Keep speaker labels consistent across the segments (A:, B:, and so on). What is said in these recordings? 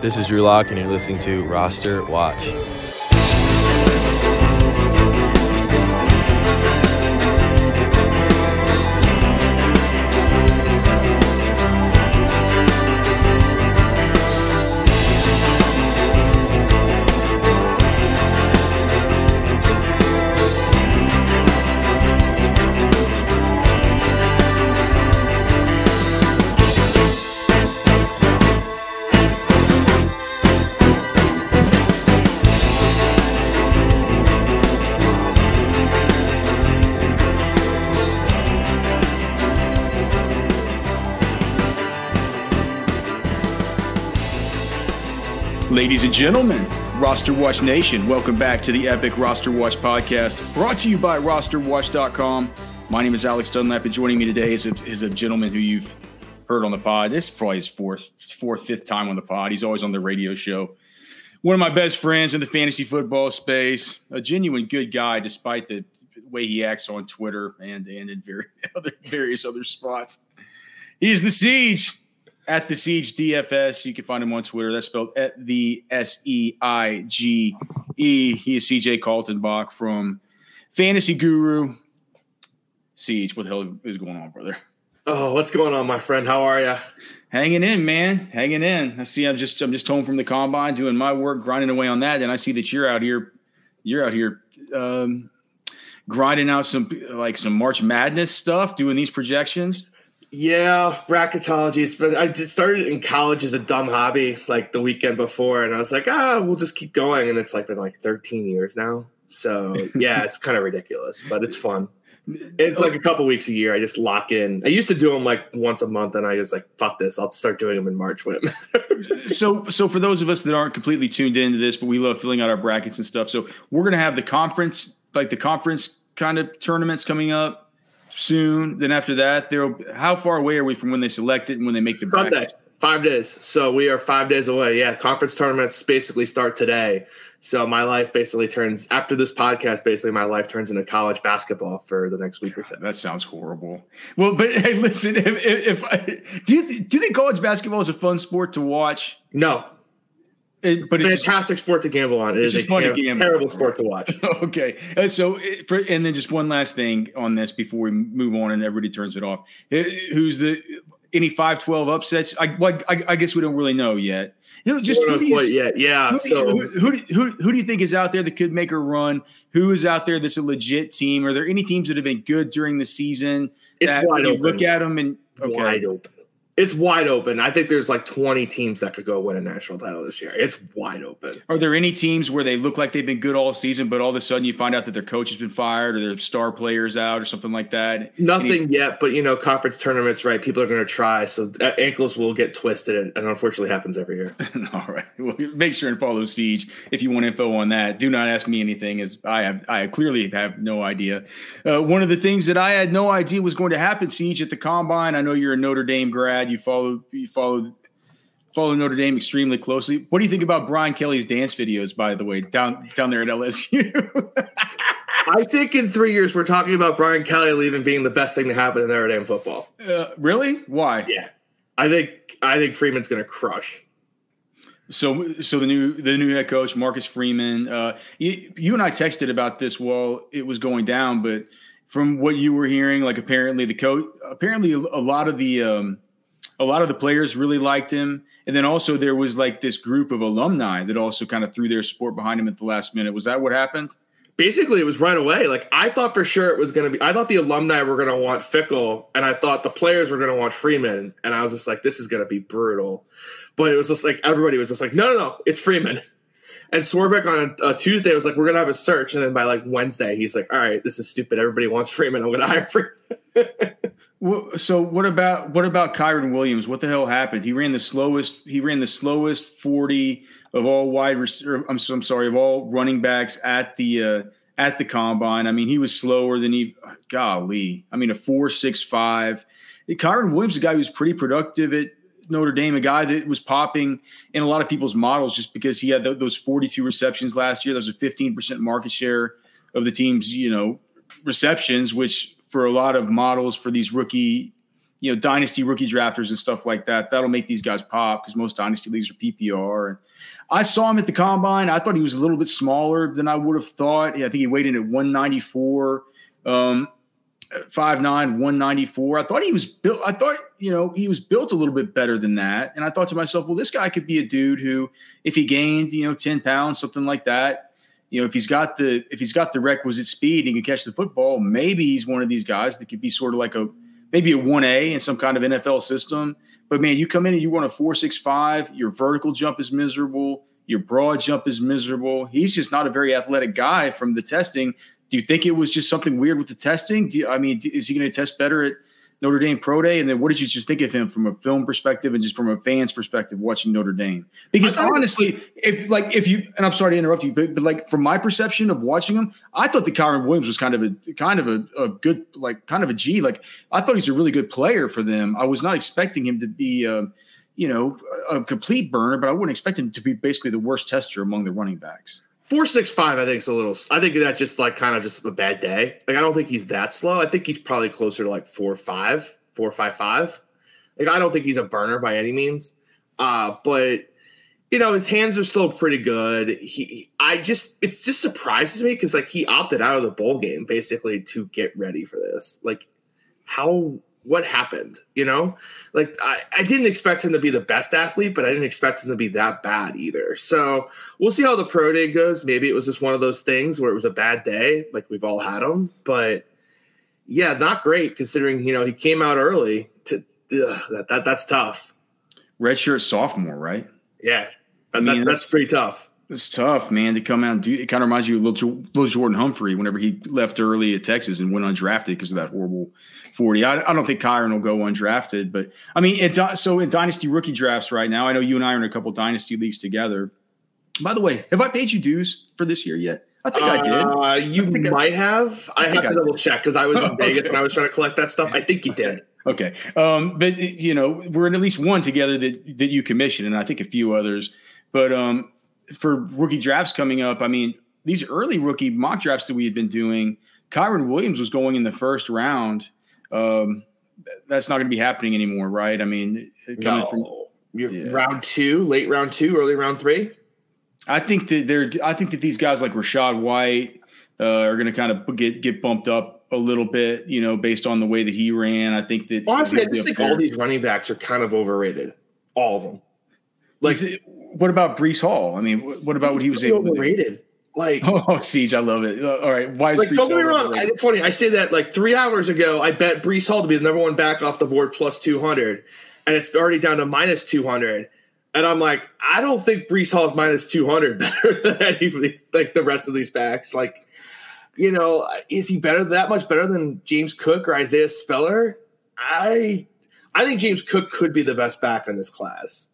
A: This is Drew Lock, and you're listening to Roster Watch.
B: Ladies and gentlemen, Roster Watch Nation, welcome back to the Epic Roster Watch podcast, brought to you by rosterwatch.com. My name is Alex Dunlap, and joining me today is a, is a gentleman who you've heard on the pod. This is probably his fourth, fourth, fifth time on the pod. He's always on the radio show. One of my best friends in the fantasy football space, a genuine good guy, despite the way he acts on Twitter and and in very other, various other spots. He's the Siege at the Siege DFS. You can find him on Twitter. That's spelled at the S E I G E. He is CJ Kaltenbach from Fantasy Guru. Siege, what the hell is going on, brother?
C: Oh, what's going on, my friend? How are you?
B: Hanging in, man. Hanging in. I see. I'm just. I'm just home from the combine, doing my work, grinding away on that. And I see that you're out here. You're out here um, grinding out some like some March Madness stuff, doing these projections.
C: Yeah, bracketology. It's been I did started in college as a dumb hobby, like the weekend before, and I was like, ah, we'll just keep going, and it's like been like 13 years now. So yeah, it's kind of ridiculous, but it's fun. It's like a couple weeks a year. I just lock in. I used to do them like once a month, and I was like, "Fuck this! I'll start doing them in March when it matters."
B: so, so for those of us that aren't completely tuned into this, but we love filling out our brackets and stuff. So we're gonna have the conference, like the conference kind of tournaments coming up soon. Then after that, there. How far away are we from when they select it and when they make the
C: Sunday?
B: brackets?
C: Five days. So we are five days away. Yeah, conference tournaments basically start today. So my life basically turns after this podcast. Basically, my life turns into college basketball for the next week or so.
B: That sounds horrible. Well, but hey, listen. If, if, if I, do you th- do you think college basketball is a fun sport to watch?
C: No,
B: It, but it's just-
C: fantastic sport to gamble on. It is
B: just
C: a
B: fun to
C: ter- terrible sport to watch.
B: okay. Uh, so, it- for, and then just one last thing on this before we move on and everybody turns it off. Uh, Who's the any five twelve upsets? I, well, I I guess we don't really know yet. Who- Just who do you,
C: yet. Yeah.
B: who, do you-
C: So
B: who, who, who, who do you think is out there that could make a run? Who is out there that's a legit team? Are there any teams that have been good during the season?
C: It's
B: that you
C: open.
B: look at them and okay.
C: wide open. It's wide open. I think there's like 20 teams that could go win a national title this year. It's wide open.
B: Are there any teams where they look like they've been good all season, but all of a sudden you find out that their coach has been fired or their star players out or something like that?
C: Nothing yet, but you know, conference tournaments, right? People are going to try, so ankles will get twisted, and, and unfortunately happens every year.
B: All right. Well, make sure and follow Siege if you want info on that. Do not ask me anything, as I have I clearly have no idea. Uh, one of the things that I had no idea was going to happen, Siege, at the combine. I know you're a Notre Dame grad. You follow you follow follow Notre Dame extremely closely. What do you think about Brian Kelly's dance videos? By the way, down down there at LSU.
C: I think in three years we're talking about Brian Kelly leaving being the best thing to happen in Notre Dame football.
B: uh, really? Why?
C: Yeah, I think I think Freeman's going to crush.
B: So, so the new the new head coach Marcus Freeman. Uh, you, you and I texted about this while it was going down, but from what you were hearing, like apparently the coach, apparently a lot of the um, a lot of the players really liked him, and then also there was like this group of alumni that also kind of threw their support behind him at the last minute. Was that what happened?
C: Basically, it was right away. Like I thought for sure it was going to be. I thought the alumni were going to want Fickell, and I thought the players were going to want Freeman, and I was just like, this is going to be brutal. But it was just like everybody was just like, no, no, no, it's Freeman. And Swarbrick on a, a Tuesday was like, we're gonna have a search, and then by like Wednesday, he's like, all right, this is stupid. Everybody wants Freeman. I'm gonna hire Freeman.
B: Well, so what about what about Kyren Williams? What the hell happened? He ran the slowest. He ran the slowest forty of all wide. rec- I'm so, I'm sorry of all running backs at the uh, at the combine. I mean, he was slower than he. Golly, I mean, a four six five. Kyren Williams, a guy who's pretty productive at Notre Dame, a guy that was popping in a lot of people's models just because he had th- those 42 receptions last year. Was a 15% market share of the team's, you know, receptions, which for a lot of models for these rookie you know, dynasty rookie drafters and stuff like that. That'll make these guys pop because most dynasty leagues are PPR. And I saw him at the combine. I thought he was a little bit smaller than I would have thought. I think he weighed in at 194. Um, five nine, one ninety four. I thought he was built. I thought you know he was built a little bit better than that. And I thought to myself, well, this guy could be a dude who, if he gained you know ten pounds, something like that, you know, if he's got the if he's got the requisite speed, and he can catch the football. Maybe he's one of these guys that could be sort of like a maybe a one A in some kind of NFL system. But man, you come in and you run a four six five. Your vertical jump is miserable. Your broad jump is miserable. He's just not a very athletic guy from the testing do you think it was just something weird with the testing? You, I mean, is he going to test better at Notre Dame Pro Day? And then what did you just think of him from a film perspective and just from a fan's perspective watching Notre Dame? Because honestly, if like if you and I'm sorry to interrupt you, but, but like from my perception of watching him, I thought the Kyren Williams was kind of a kind of a, a good like kind of a G. Like I thought he's a really good player for them. I was not expecting him to be. Uh, you know, a complete burner, but I wouldn't expect him to be basically the worst tester among the running backs.
C: Four six five, I think is a little. I think that's just like kind of just a bad day. Like I don't think he's that slow. I think he's probably closer to like four five, four five five. Like I don't think he's a burner by any means. Uh, but you know his hands are still pretty good. He, I just, it just surprises me because like he opted out of the bowl game basically to get ready for this. Like how what happened you know? Like I, I didn't expect him to be the best athlete but i didn't expect him to be that bad either. So we'll see how the pro day goes. Maybe it was just one of those things where it was a bad day like we've all had them but yeah not great considering you know he came out early to ugh, that, that that's tough.
B: Redshirt sophomore right?
C: Yeah I mean, that, that's pretty tough.
B: It's tough, man, to come out and do. It kind of reminds you of little, little Jordan Humphrey whenever he left early at Texas and went undrafted because of that horrible 40. I, I, don't think Kyren will go undrafted, but I mean, it, so in dynasty rookie drafts right now, I know you and I are in a couple dynasty leagues together. By the way, have I paid you dues for this year yet? I think uh, I did.
C: Uh, you I might I, have. I, I have to double check because I was in Vegas okay. when I was trying to collect that stuff. I think you did.
B: Okay, um, but you know, we're in at least one together that that you commissioned, and I think a few others. But um, for rookie drafts coming up, I mean, these early rookie mock drafts that we had been doing, Kyren Williams was going in the first round. Um, that's not going to be happening anymore, right? I mean,
C: coming no. from yeah. round two, late round two, early round three.
B: I think that they're. I think that these guys like Rachaad White uh, are going to kind of get get bumped up a little bit, you know, based on the way that he ran. I think that
C: honestly, I just think there. all these running backs are kind of overrated. All of them.
B: Like what about Breece Hall? I mean, what about what he was able
C: overrated. Like
B: oh, Siege, I love it. Uh, all right, why is
C: like? Breece don't get me wrong. I, it's funny. I say that like three hours ago. I bet Breece Hall to be the number one back off the board plus two hundred, and it's already down to minus two hundred. And I'm like, I don't think Breece Hall is minus two hundred better than any of these, like the rest of these backs. Like, you know, is he better that much better than James Cook or Isaiah Spiller? I I think James Cook could be the best back in this class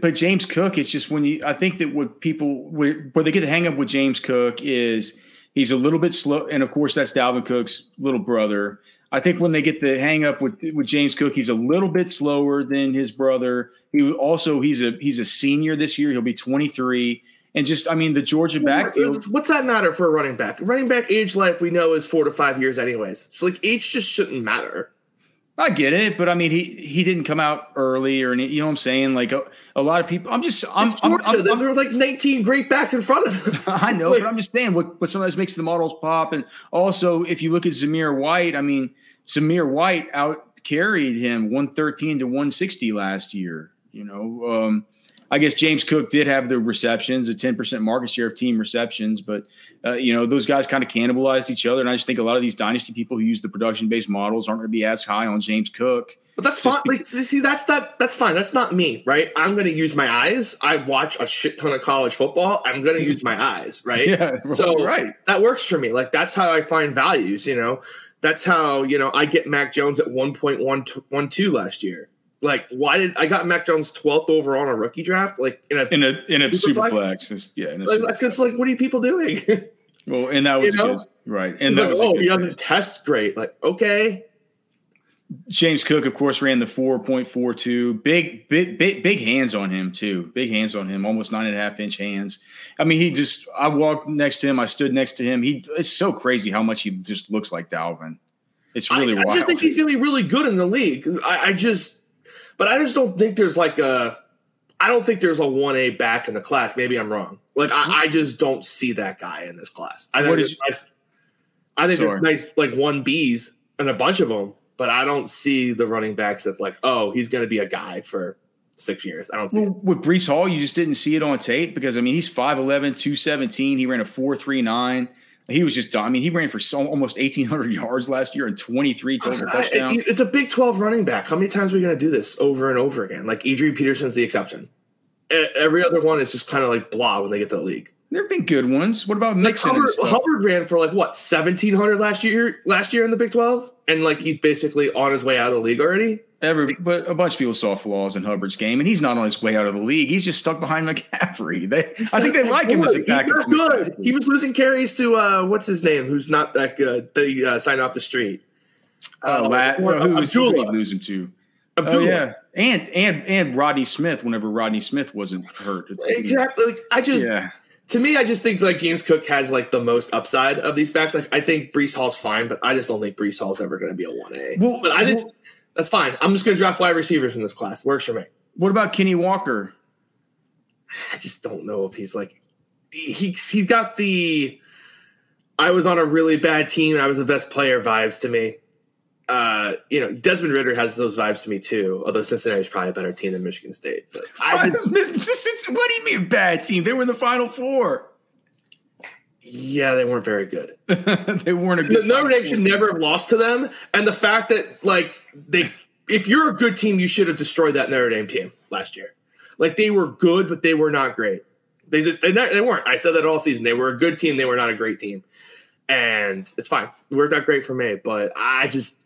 B: but James Cook, it's just when you, I think that what people, where, where they get the hang up with James Cook is he's a little bit slow. And of course, that's Dalvin Cook's little brother. I think when they get the hang up with, with James Cook, he's a little bit slower than his brother. He also, he's a, he's a senior this year. He'll be 23. And just, I mean, the Georgia backfield.
C: What's that matter for a running back? Running back age life we know is four to five years, anyways. So, like age just shouldn't matter.
B: I get it, but I mean, he he didn't come out early, or any, you know what I'm saying? Like a, a lot of people, I'm just I'm,
C: I'm, I'm, I'm there were like 19 great backs in front of him.
B: I know, like, but I'm just saying what what sometimes makes the models pop, and also if you look at Zamir White, I mean, Zamir White out carried him 113 to 160 last year. You know, um, I guess James Cook did have the receptions, a 10% market share of team receptions, but uh, you know those guys kind of cannibalized each other. And I just think a lot of these dynasty people who use the production based models aren't going to be as high on James Cook.
C: But that's fine. Like, see, that's not that's fine. That's not me, right? I'm going to use my eyes. I watch a shit ton of college football. I'm going to use my eyes, right?
B: Yeah,
C: so
B: right.
C: That works for me. Like that's how I find values. You know, that's how you know I get Mac Jones at 1.112 last year. Like, why did I got Mac Jones 12th overall on a rookie draft? Like in a
B: in a in a super, super flex. flex. Yeah, in a
C: like, it's like, what are you people doing?
B: well, and that was you know? good, right. And that
C: like,
B: was
C: oh, he doesn't test great. Like, okay.
B: James Cook, of course, ran the 4.42. Big, big, big, big hands on him, too. Big hands on him, almost nine and a half inch hands. I mean, he just, I walked next to him, I stood next to him. He, it's so crazy how much he just looks like Dalvin. It's really
C: I, I
B: wild.
C: just think he's going to be really good in the league. I, I just, but I just don't think there's like a, I don't think there's a one A back in the class. Maybe I'm wrong. Like I, I just don't see that guy in this class. I think there's nice, I think there's nice like one Bs and a bunch of them, but I don't see the running backs that's like, oh, he's going to be a guy for six years. I don't see. it.
B: With Breece Hall, you just didn't see it on tape because I mean he's 5'11", 217. He ran a 4.39. He was just dumb. I mean he ran for so, almost eighteen hundred yards last year and twenty three total touchdowns.
C: it's a Big 12 running back. How many times are we going to do this over and over again? Like Adrian Peterson's the exception. Every other one is just kind of like blah when they get to the league.
B: there have been good ones. What about
C: Like
B: Mixon? and
C: Hubbard. Hubbard ran for like what seventeen hundred last year. Last year in the Big Twelve, and like he's basically on his way out of the league already.
B: Every, but a bunch of people saw flaws in Hubbard's game, and he's not on his way out of the league. He's just stuck behind McCaffrey. They, I think they like him as a
C: He's not good. He was losing carries to uh, what's his name, who's not that good. They uh, signed off the street.
B: Oh,
C: Uh,
B: La-
C: who-
B: who was who did
C: Abdullah.
B: lose him to? Oh yeah, and and and Rodney Smith. Whenever Rodney Smith wasn't hurt,
C: Exactly. Like, I just
B: Yeah,
C: to me, I just think like James Cook has like the most upside of these backs. Like I think Breece Hall's fine, but I just don't think Breece Hall's ever going to be a one A.
B: Well,
C: but I think
B: well-
C: that's fine. I'm just going to draft wide receivers in this class. Works for me.
B: What about Kenny Walker?
C: I just don't know if he's like he's he's got the I was on a really bad team. I was the best player vibes to me. Uh, you know, Desmond Ridder has those vibes to me too. Although Cincinnati's probably a better team than Michigan State, but I
B: what do you mean bad team? They were in the Final Four.
C: yeah, they weren't very good.
B: they weren't a good.
C: Notre Dame should never have lost to them, and the fact that like they, if you're a good team, you should have destroyed that Notre Dame team last year. Like they were good, but they were not great. They did- they, not- they weren't. I said that all season. They were a good team. They were not a great team, and it's fine. It worked out great for me, but I just.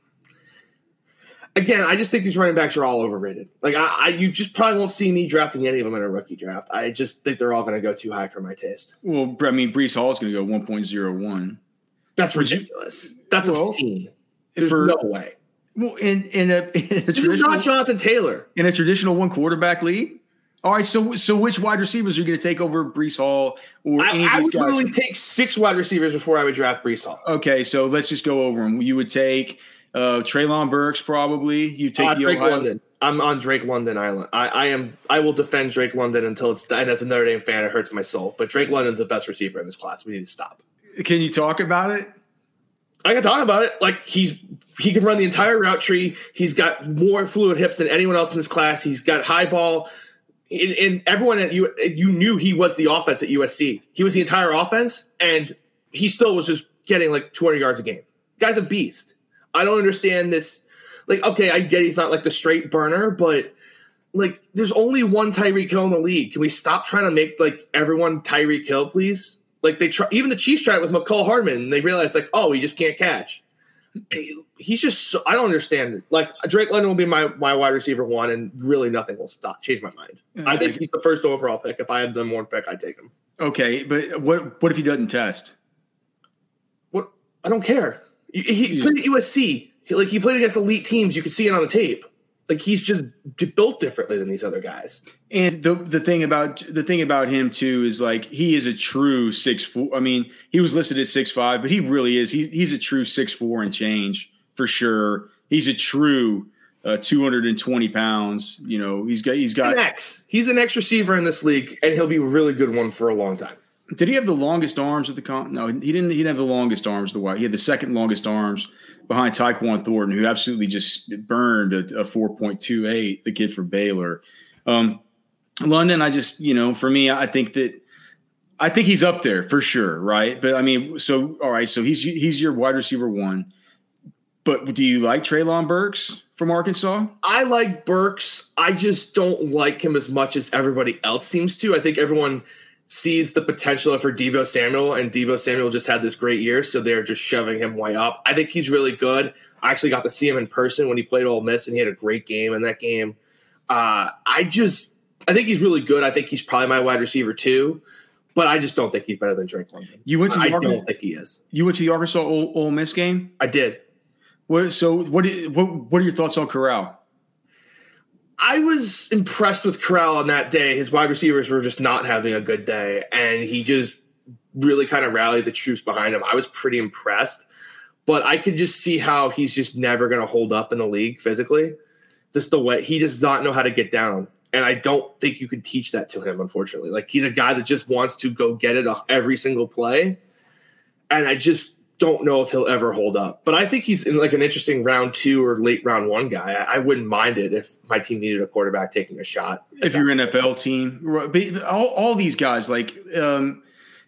C: Again, I just think these running backs are all overrated. Like I, I, you just probably won't see me drafting any of them in a rookie draft. I just think they're all going to go too high for my taste.
B: Well, I mean, Breece Hall is going to go one point zero one.
C: That's ridiculous. That's
B: Well,
C: obscene. There's
B: for-
C: no way.
B: Well, in in a, in a
C: This is not Jonathan Taylor.
B: in a traditional one quarterback league. All right, so so which wide receivers are you going to take over Breece Hall or any
C: I, I
B: of these
C: would
B: guys?
C: literally take six wide receivers before I would draft Breece Hall.
B: Okay, so let's just go over them. You would take uh, Treylon Burks probably. You take
C: Uh,
B: the
C: Drake
B: Ohio.
C: London. I'm on Drake London Island. I, I am. I will defend Drake London until it's. And as a Notre Dame fan, it hurts my soul. But Drake London's the best receiver in this class. We need to stop.
B: Can you talk about it?
C: I can talk about it. Like he's he can run the entire route tree. He's got more fluid hips than anyone else in this class. He's got high ball. And, and everyone at you you knew he was the offense at USC. He was the entire offense, and he still was just getting like 200 yards a game. Guy's a beast. I don't understand this. Like, okay, I get he's not like the straight burner, but like, there's only one Tyreek Hill in the league. Can we stop trying to make like everyone Tyreek Hill, please? Like they try, even the Chiefs tried it with Mecole Hardman, and they realized like, oh, he just can't catch. He's just so, I don't understand it. Like Drake London will be my my wide receiver one, and really nothing will stop change my mind. I think he's the first overall pick. If I had the one pick, I'd take him.
B: Okay, but what what if he doesn't test?
C: What I don't care. He, he played at USC. He, like he played against elite teams. You could see it on the tape. Like he's just built differently than these other guys.
B: And the the thing about the thing about him too is like he is a true six four. I mean, he was listed at six five, but he really is. He, he's a true six four and change for sure. He's a true uh, two hundred and twenty pounds. You know, he's got he's
C: He's an
B: got.
C: X. He's an X receiver in this league, and he'll be a really good one for a long time.
B: Did he have the longest arms at the con? No, he didn't. He didn't have the longest arms. The white. He had the second longest arms behind Tyquan Thornton, who absolutely just burned a, a four point two eight. The kid from Baylor. Um, London, I just you know, for me, I think that I think he's up there for sure, right? But I mean, so all right, so he's he's your wide receiver one. But do you like Treylon Burks from Arkansas?
C: I like Burks. I just don't like him as much as everybody else seems to. I think everyone sees the potential for Deebo Samuel, and Deebo Samuel just had this great year, so they're just shoving him way up. I think he's really good. I actually got to see him in person when he played Ole Miss, and he had a great game in that game. Uh, I just, I think he's really good. I think he's probably my wide receiver too, but I just don't think he's better than Drake London.
B: You went to the
C: I
B: Arkansas,
C: don't think he is.
B: you went to the Arkansas Ole, Ole Miss game.
C: I did.
B: What so what, do- what what are your thoughts on Corral?
C: I was impressed with Corral on that day. His wide receivers were just not having a good day, and he just really kind of rallied the troops behind him. I was pretty impressed, but I could just see how he's just never going to hold up in the league physically. Just the way he does not know how to get down. And I don't think you can teach that to him, unfortunately. Like he's a guy that just wants to go get it every single play. And I just don't know if he'll ever hold up. But I think he's in like an interesting round two or late round one guy. I, I wouldn't mind it if my team needed a quarterback taking a shot.
B: If your NFL team, all, all these guys, like um,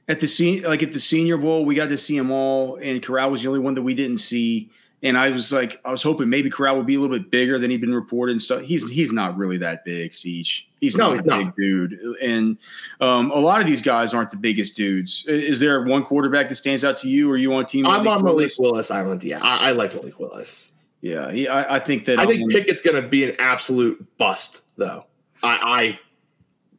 B: at the sen- like at the Senior Bowl, we got to see them all, and Corral was the only one that we didn't see. And I was like, I was hoping maybe Corral would be a little bit bigger than he'd been reported and stuff. He's he's not really that big, Siege. He's no, not he's a big dude. And um, a lot of these guys aren't the biggest dudes. Is there one quarterback that stands out to you, or you on team?
C: I'm Malik on Malik Willis Island. Yeah, I, I like Malik Willis.
B: Yeah, he, I, I, think that.
C: I think um, Pickett's going to be an absolute bust, though. I,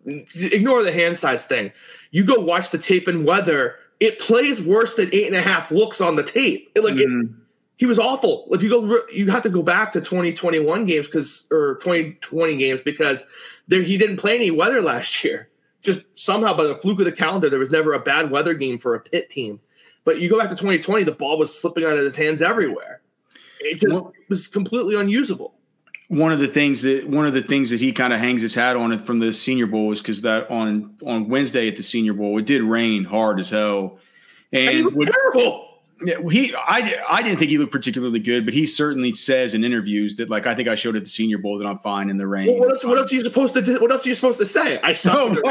C: I ignore the hand size thing. You go watch the tape and whether it plays worse than eight and a half looks on the tape. Like mm-hmm. it, he was awful. If you go, you have to go back to 2021 games because or 2020 games because there he didn't play any weather last year. Just somehow, by the fluke of the calendar, there was never a bad weather game for a pit team. But you go back to 2020, the ball was slipping out of his hands everywhere. It just well, was completely unusable.
B: One of the things that one of the things that he kind of hangs his hat on it from the Senior Bowl is because that on on Wednesday at the Senior Bowl it did rain hard as hell,
C: and, and terrible
B: yeah, he I, I didn't think he looked particularly good, but he certainly says in interviews that like I think I showed at the Senior Bowl that I'm fine in the rain.
C: Well, what else? What else are you supposed to? Do, what else are you supposed to say? I saw no,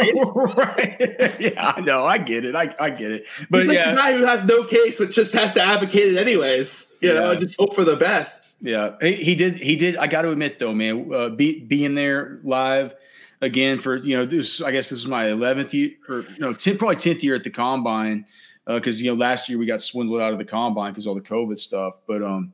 B: right? yeah, I know. I get it. I, I get it. But
C: like
B: yeah,
C: the guy who has no case, but just has to advocate it anyways. You yeah. know, just hope for the best.
B: Yeah, he, he did. He did. I got to admit though, man, uh, be, being there live again for you know this. I guess this is my 11th year or no, 10, probably 10th year at the combine because uh, you know last year we got swindled out of the combine because all the COVID stuff. But um,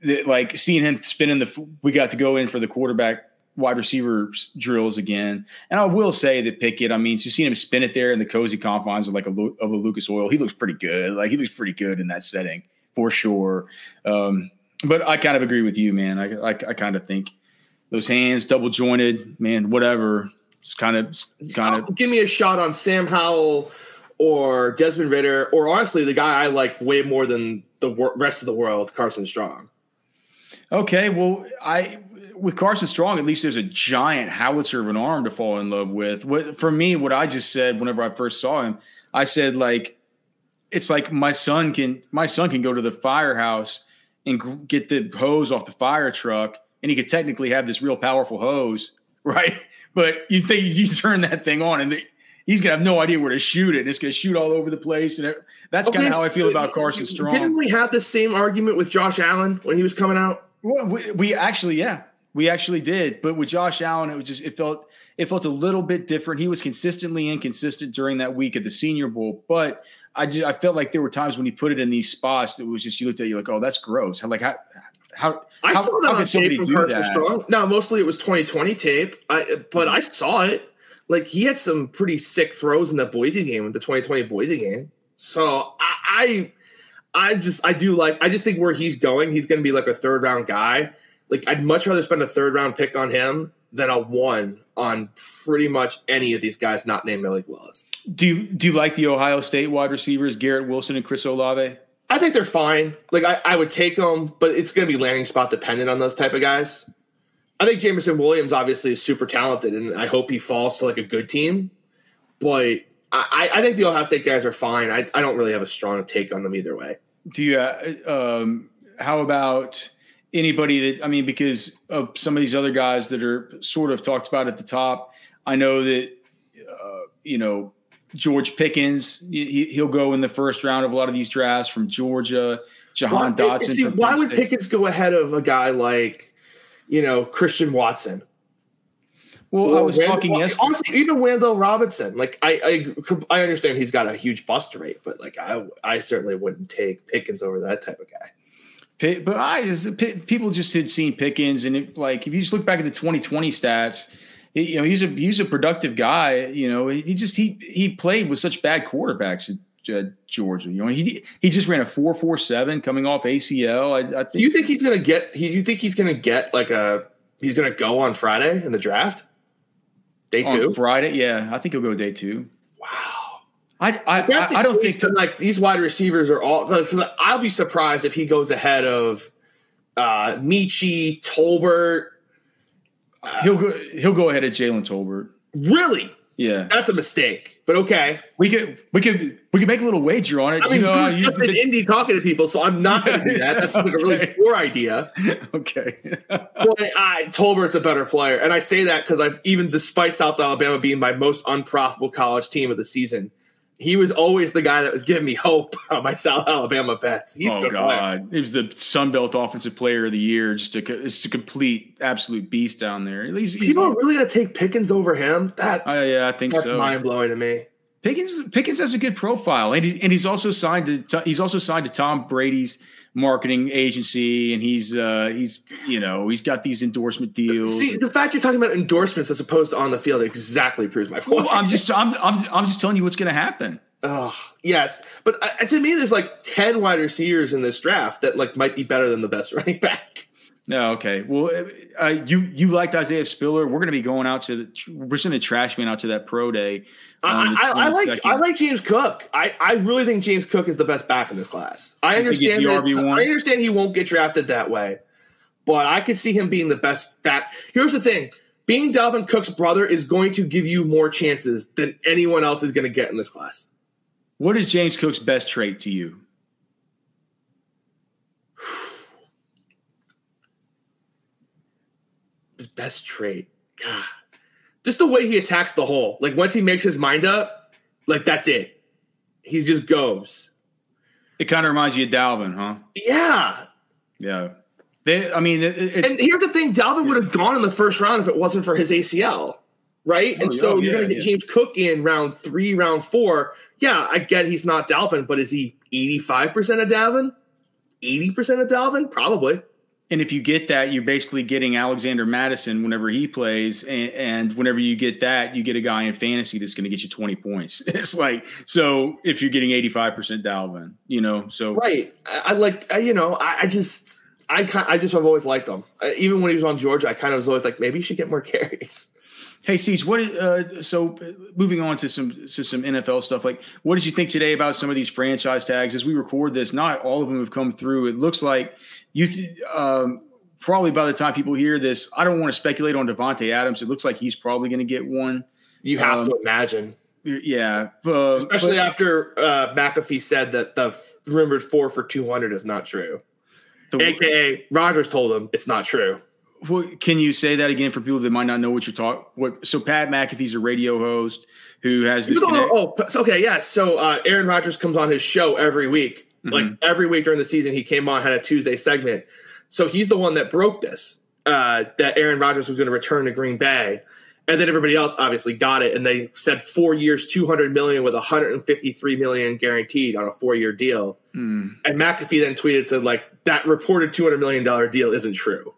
B: the, like seeing him spinning the, we got to go in for the quarterback wide receiver drills again. And I will say that Pickett, I mean, you seen him spin it there in the cozy confines of like a of a Lucas Oil. He looks pretty good. Like he looks pretty good in that setting for sure. Um, but I kind of agree with you, man. I I, I kind of think those hands double jointed, man. Whatever. It's kind of kind of.
C: Give me a shot on Sam Howell or Desmond Ridder, or honestly, the guy I like way more than the rest of the world, Carson Strong.
B: Okay, well, I with Carson Strong, at least there's a giant howitzer of an arm to fall in love with. What, for me, what I just said whenever I first saw him, I said like, it's like my son can my son can go to the firehouse and get the hose off the fire truck, and he could technically have this real powerful hose, right? But you think you turn that thing on, and the, he's gonna have no idea where to shoot it. And it's gonna shoot all over the place, and it, that's okay, kind of how I feel about Carson Strong.
C: Didn't we have the same argument with Josh Allen when he was coming out?
B: Well, we, we actually, yeah, we actually did. But with Josh Allen, it was just it felt it felt a little bit different. He was consistently inconsistent during that week at the Senior Bowl, but I just, I felt like there were times when he put it in these spots that was just you looked at it, you like, oh, that's gross. How like how how
C: I
B: how,
C: saw that on tape from Carson Strong. No, mostly it was 2020 tape. I but mm-hmm. I saw it like he had some pretty sick throws in the Boise game, the 2020 Boise game. So I, I, I just I do like I just think where he's going, he's going to be like a third round guy. Like I'd much rather spend a third round pick on him than a one on pretty much any of these guys not named Malik Willis.
B: Do you do you like the Ohio State wide receivers Garrett Wilson and Chris Olave?
C: I think they're fine. Like I, I would take them, but it's going to be landing spot dependent on those type of guys. I think Jameson Williams obviously is super talented, and I hope he falls to like a good team. But I, I think the Ohio State guys are fine. I, I don't really have a strong take on them either way.
B: Do you? Uh, um, how about anybody that I mean, because of some of these other guys that are sort of talked about at the top. I know that uh, you know George Pickens. He, will go in the first round of a lot of these drafts from Georgia. Jahan
C: why,
B: Dotson.
C: See, why would Pickens go ahead of a guy like? You know, Christian Watson.
B: Well, or I was talking yesterday.
C: Honestly, even Wan'Dale Robinson. Like, I, I, I understand he's got a huge bust rate, but like, I, I certainly wouldn't take Pickens over that type of guy.
B: But I just people just had seen Pickens, and it, like if you just look back at the 2020 stats, you know he's a he's a productive guy. You know he just he he played with such bad quarterbacks uh, Georgia. You know, he he just ran a four four seven coming off ACL. I, I
C: think, Do you think he's gonna get? He, you think he's gonna get like a? He's gonna go on Friday in the draft. Day two,
B: Friday. Yeah, I think he'll go day two.
C: Wow.
B: I I, I, I don't think
C: to, like these wide receivers are all. So I'll be surprised if he goes ahead of uh Metchie, Tolbert.
B: Uh, he'll go. He'll go ahead of Jalen Tolbert.
C: Really?
B: Yeah,
C: that's a mistake. But okay,
B: we could we could we could make a little wager on it.
C: I mean, you know, just an Indy talking to people, so I'm not going to do that. That's okay. like a really poor idea.
B: okay.
C: but I, Tolbert's a better player, and I say that because I've even despite South Alabama being my most unprofitable college team of the season, he was always the guy that was giving me hope on my South Alabama bets. He's
B: oh god, he was the Sun Belt Offensive Player of the Year. Just a, just a complete, absolute beast down there. He's,
C: he's People are really gonna take Pickens over him. That's
B: uh, yeah, I think
C: that's
B: so.
C: mind blowing to me.
B: Pickens Pickens has a good profile, and he, and he's also signed to he's also signed to Tom Brady's marketing agency, and he's uh, he's you know he's got these endorsement deals.
C: See, the fact you're talking about endorsements as opposed to on the field exactly proves my point.
B: Well, I'm just I'm, I'm I'm just telling you what's going to happen.
C: Oh yes, but uh, to me, there's like ten wide receivers in this draft that like might be better than the best running back.
B: No, okay. Well, uh, uh you you liked Isaiah Spiller. We're going to be going out to the we're sending trash man out to that pro day.
C: I, I, I, like I like James Cook. I, I really think James Cook is the best back in this class. I understand that, I understand he won't get drafted that way, but I could see him being the best back. Here's the thing: being Dalvin Cook's brother is going to give you more chances than anyone else is going to get in this class.
B: What is James Cook's best trait to you?
C: His best trait, God just the way he attacks the hole. Like once he makes his mind up, like that's it. He just goes.
B: It kind of reminds you of Dalvin, huh?
C: Yeah.
B: Yeah. They, I mean, it,
C: and here's the thing: Dalvin yeah. would have gone in the first round if it wasn't for his ACL, right? Oh, and so oh, you're going to get yeah. James Cook in round three, round four. Yeah, I get he's not Dalvin, but is he 85 percent of Dalvin? 80 percent of Dalvin? Probably.
B: And if you get that, you're basically getting Alexander Mattison whenever he plays, and, and, whenever you get that, you get a guy in fantasy that's going to get you 20 points. It's like so if you're getting 85% Dalvin, you know. So
C: right, I, I like I, you know I, I just I I just have always liked him. Even when he was on Georgia, I kind of was always like maybe he should get more carries.
B: Hey, Siege, what? Uh, so moving on to some to some NFL stuff, like what did you think today about some of these franchise tags? As we record this, not all of them have come through. It looks like you um, probably by the time people hear this, I don't want to speculate on Davante Adams. It looks like he's probably going to get one.
C: You have um, to imagine.
B: Yeah,
C: uh, especially but, after uh, McAfee said that the rumored four for two hundred is not true. The, AKA Rodgers told him it's not true.
B: Well, can you say that again for people that might not know what you're talking? What? So Pat McAfee's a radio host who has this.
C: Oh, oh, okay, yeah. So uh, Aaron Rodgers comes on his show every week. Mm-hmm. Like every week during the season, he came on had a Tuesday segment. So he's the one that broke this uh, that Aaron Rodgers was going to return to Green Bay, and then everybody else obviously got it, and they said four years, two hundred million with one hundred and fifty three million guaranteed on a four year deal. Mm. And McAfee then tweeted said like that reported two hundred million dollar deal isn't true.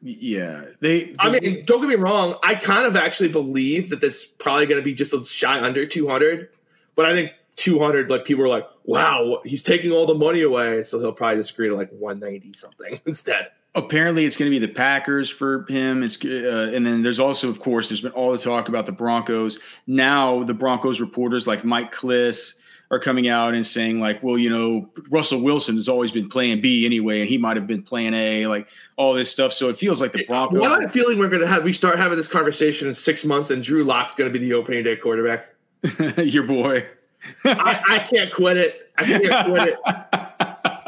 B: Yeah, they, they,
C: I mean, don't get me wrong. I kind of actually believe that that's probably going to be just a shy under 200, but I think 200, like people are like, wow, he's taking all the money away, so he'll probably just agree to like 190 something instead.
B: Apparently, it's going to be the Packers for him. It's uh, and then there's also, of course, there's been all the talk about the Broncos. Now, the Broncos reporters like Mike Klis are coming out and saying like, well, you know, Russell Wilson has always been playing B anyway, and he might have been playing A, like all this stuff. So it feels like the Broncos.
C: What I'm feeling we're going to have, we start having this conversation in six months, and Drew Lock's going to be the opening day quarterback.
B: Your boy.
C: I, I, can't quit it. I can't quit it.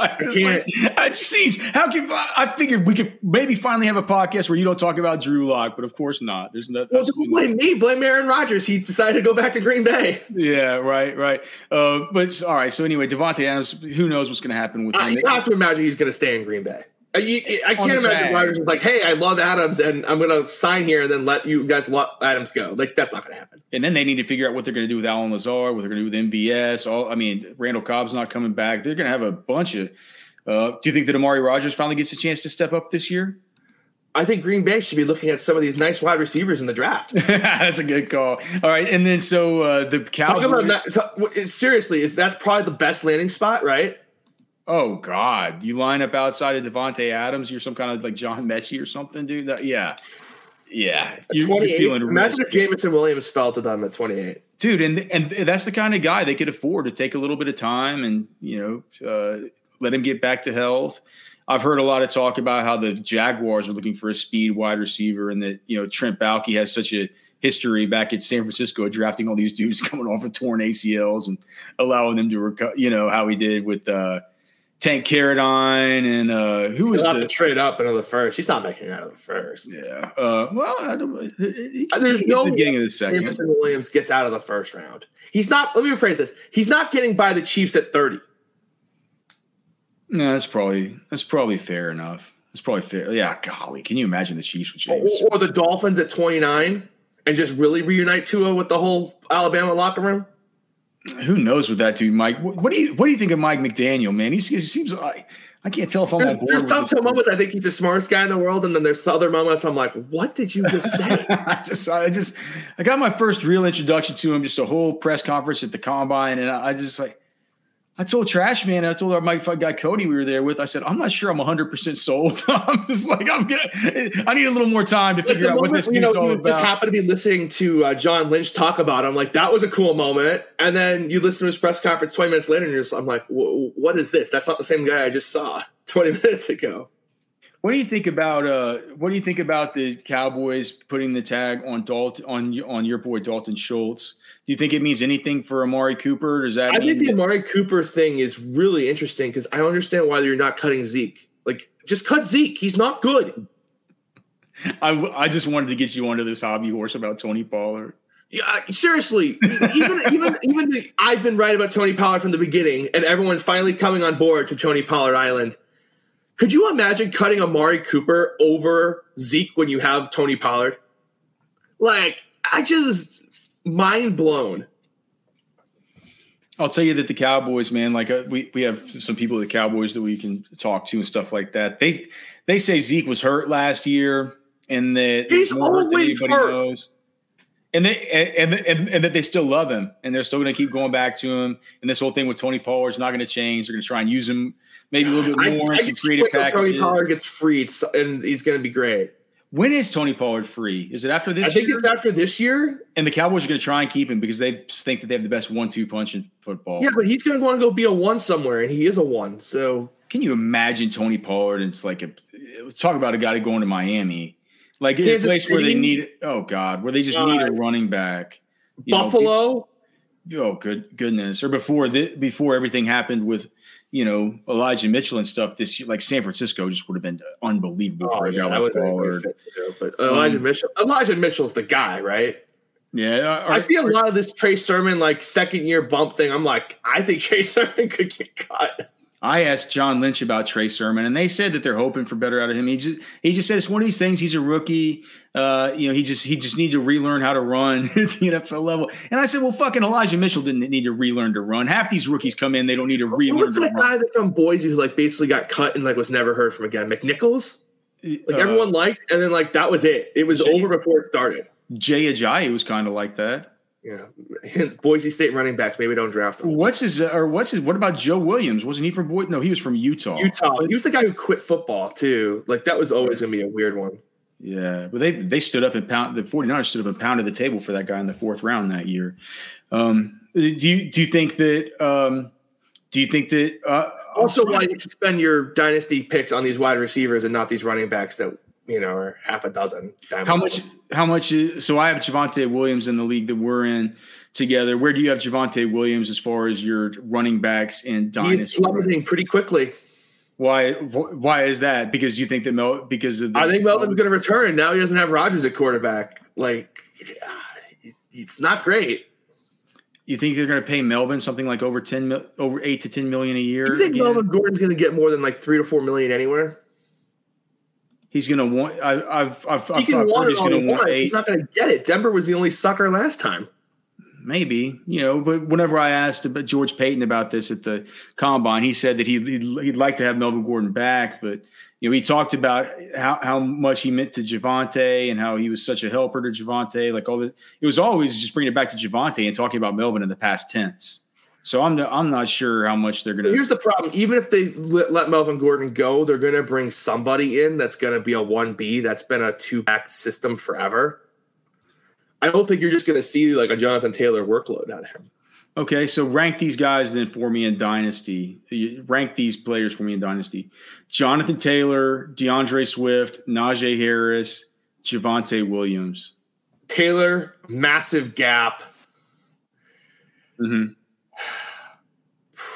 C: I can't.
B: Like, I just how can I figured we could maybe finally have a podcast where you don't talk about Drew Lock, but of course not. There's no.
C: Well, blame me. Blame Aaron Rodgers. He decided to go back to Green Bay.
B: Yeah, right, right. Uh, but all right. So anyway, Davante Adams. Who knows what's going to happen with him?
C: You have to imagine he's going to stay in Green Bay. I, I can't imagine Rodgers is like, "Hey, I love Adams, and I'm going to sign here, and then let you guys let Adams go." Like that's not going to happen.
B: And then they need to figure out what they're going to do with Allen Lazard, what they're going to do with MVS. All I mean, Randall Cobb's not coming back. They're going to have a bunch of uh, do you think that Amari Rodgers finally gets a chance to step up this year?
C: I think Green Bay should be looking at some of these nice wide receivers in the draft.
B: that's a good call. All right, and then so uh, the Cowboys. Talk about
C: that. So, seriously, is that's probably the best landing spot, right?
B: Oh God, you line up outside of Davante Adams, you're some kind of like John Metchie or something, dude. That, yeah, Yeah,
C: you, are feeling. Imagine if Jameson Williams fell to them at 28,
B: dude, and and that's the kind of guy they could afford to take a little bit of time and you know uh, let him get back to health. I've heard a lot of talk about how the Jaguars are looking for a speed wide receiver, and that you know Trent Baalke has such a history back at San Francisco drafting all these dudes coming off of torn ACLs and allowing them to recover. You know how he did with. Uh, Tank Carradine and uh, who was
C: the trade up into the first? He's not making it out of the first.
B: Yeah. Uh, well, I don't,
C: he, there's no the beginning of the second. Jameson Williams gets out of the first round. He's not. Let me rephrase this. He's not getting by the Chiefs at thirty.
B: No, that's probably that's probably fair enough. That's probably fair. Yeah, golly, can you imagine the Chiefs with James?
C: Or, or the Dolphins at twenty nine and just really reunite Tua with the whole Alabama locker room?
B: Who knows what that dude, Mike? What, do you what do you think of Mike McDaniel, man? He, he seems like I can't tell if I'm
C: there's, There's some, some moments I think he's the smartest guy in the world, and then there's other moments I'm like, what did you just say?
B: I just I just I got my first real introduction to him, just a whole press conference at the combine, and I, I just like I told Trash Man, and I told our my guy Cody we were there with, I said, I'm not sure I'm 100% sold. I'm just like, I'm gonna, I need a little more time to figure out moment, what this you know, all about.
C: just happened to be listening to uh, John Lynch talk about him. I'm like, that was a cool moment. And then you listen to his press conference 20 minutes later and you're just, I'm like, what is this? That's not the same guy I just saw 20 minutes ago.
B: What do you think about uh, what do you think about the Cowboys putting the tag on Dalton on on your boy Dalton Schultz? Do you think it means anything for Amari Cooper? Does that?
C: I think the Amari Cooper thing is really interesting because I understand why you're not cutting Zeke. Like, just cut Zeke. He's not good.
B: I, I just wanted to get you onto this hobby horse about Tony Pollard.
C: Yeah, seriously. even even even the, I've been right about Tony Pollard from the beginning, and everyone's finally coming on board to Tony Pollard Island. Could you imagine cutting Amari Cooper over Zeke when you have Tony Pollard? Like, I just mind blown.
B: I'll tell you that the Cowboys, man, like uh, we we have some people at the Cowboys that we can talk to and stuff like that. They they say Zeke was hurt last year and that
C: he's always hurt. Knows.
B: And they and, and and that they still love him and they're still going to keep going back to him. And this whole thing with Tony Pollard is not going to change. They're going to try and use him maybe a little bit more. I, I some creative packages.
C: Tony Pollard gets freed, and he's going to be great.
B: When is Tony Pollard free? Is it after this?
C: I think
B: year?
C: it's after this year.
B: And the Cowboys are going to try and keep him because they think that they have the best one-two punch in football.
C: Yeah, but he's going to want to go be a one somewhere, and he is a one. So
B: can you imagine Tony Pollard? It's like a let's talk about a guy going to Miami, like Kansas a place City? where they need. Oh God, where they just uh, need a running back.
C: Buffalo.
B: Know, oh good goodness! Or before the before everything happened with you know Elijah Mitchell and stuff this year, like San Francisco just would have been unbelievable oh, for a
C: yeah,
B: guy like Pollard.
C: But Elijah um, Mitchell, Elijah Mitchell's the guy, right?
B: Yeah,
C: I see a lot of this Trey Sermon like second year bump thing. I'm like, I think Trey Sermon could get cut.
B: I asked John Lynch about Trey Sermon, and they said that they're hoping for better out of him. He just he just said it's one of these things. He's a rookie. Uh, you know, he just he just need to relearn how to run at the NFL level. And I said, well, fucking Elijah Mitchell didn't need to relearn to run. Half these rookies come in, they don't need to relearn. What's
C: that guy that's from Boise who like basically got cut and like was never heard from again? McNichols. Like uh, everyone liked, and then like that was it. It was Jay, over before it started.
B: Jay Ajayi was kind of like that.
C: Yeah, Boise State running backs maybe don't draft him.
B: What's his uh, or what's his? What about Joe Williams? Wasn't he from Boise? No, he was from Utah.
C: Utah. He was the guy who quit football too. Like that was always going to be a weird one.
B: Yeah, but they they stood up and pound the 49ers stood up and pounded the table for that guy in the fourth round that year. Um, do you do you think that? Um, do you think that? Uh,
C: also, why you should spend your dynasty picks on these wide receivers and not these running backs that you know or half a dozen.
B: How much? how much is so I have Javonte Williams in the league that we're in together. Where do you have Javonte Williams as far as your running backs in dynasty? He's
C: pretty quickly.
B: Why? Why is that? Because you think that Mel? Because of
C: the, I think Melvin's going to return. Now he doesn't have Rodgers at quarterback. Like, it's not great.
B: You think they're going to pay Melvin something like over ten, over eight to ten million a year?
C: Do You think again? Melvin Gordon's going to get more than like three to four million anywhere?
B: He's going to want. I, have I've,
C: he I've can want it all he wants. He's not going to get it. Denver was the only sucker last time.
B: Maybe you know, but whenever I asked about George Paton about this at the combine, he said that he'd, he'd, he'd like to have Melvin Gordon back, but you know, he talked about how, how much he meant to Javonte and how he was such a helper to Javonte. Like all the, it was always just bringing it back to Javonte and talking about Melvin in the past tense. So I'm I'm not sure how much they're gonna.
C: Here's the problem: even if they let, let Melvin Gordon go, they're going to bring somebody in that's going to be a one B. That's been a two back system forever. I don't think you're just going to see like a Jonathan Taylor workload out of him.
B: Okay, so rank these guys then for me in Dynasty. Rank these players for me in Dynasty. Jonathan Taylor, D'Andre Swift, Najee Harris, Javonte Williams.
C: Taylor, massive gap.
B: Mm-hmm.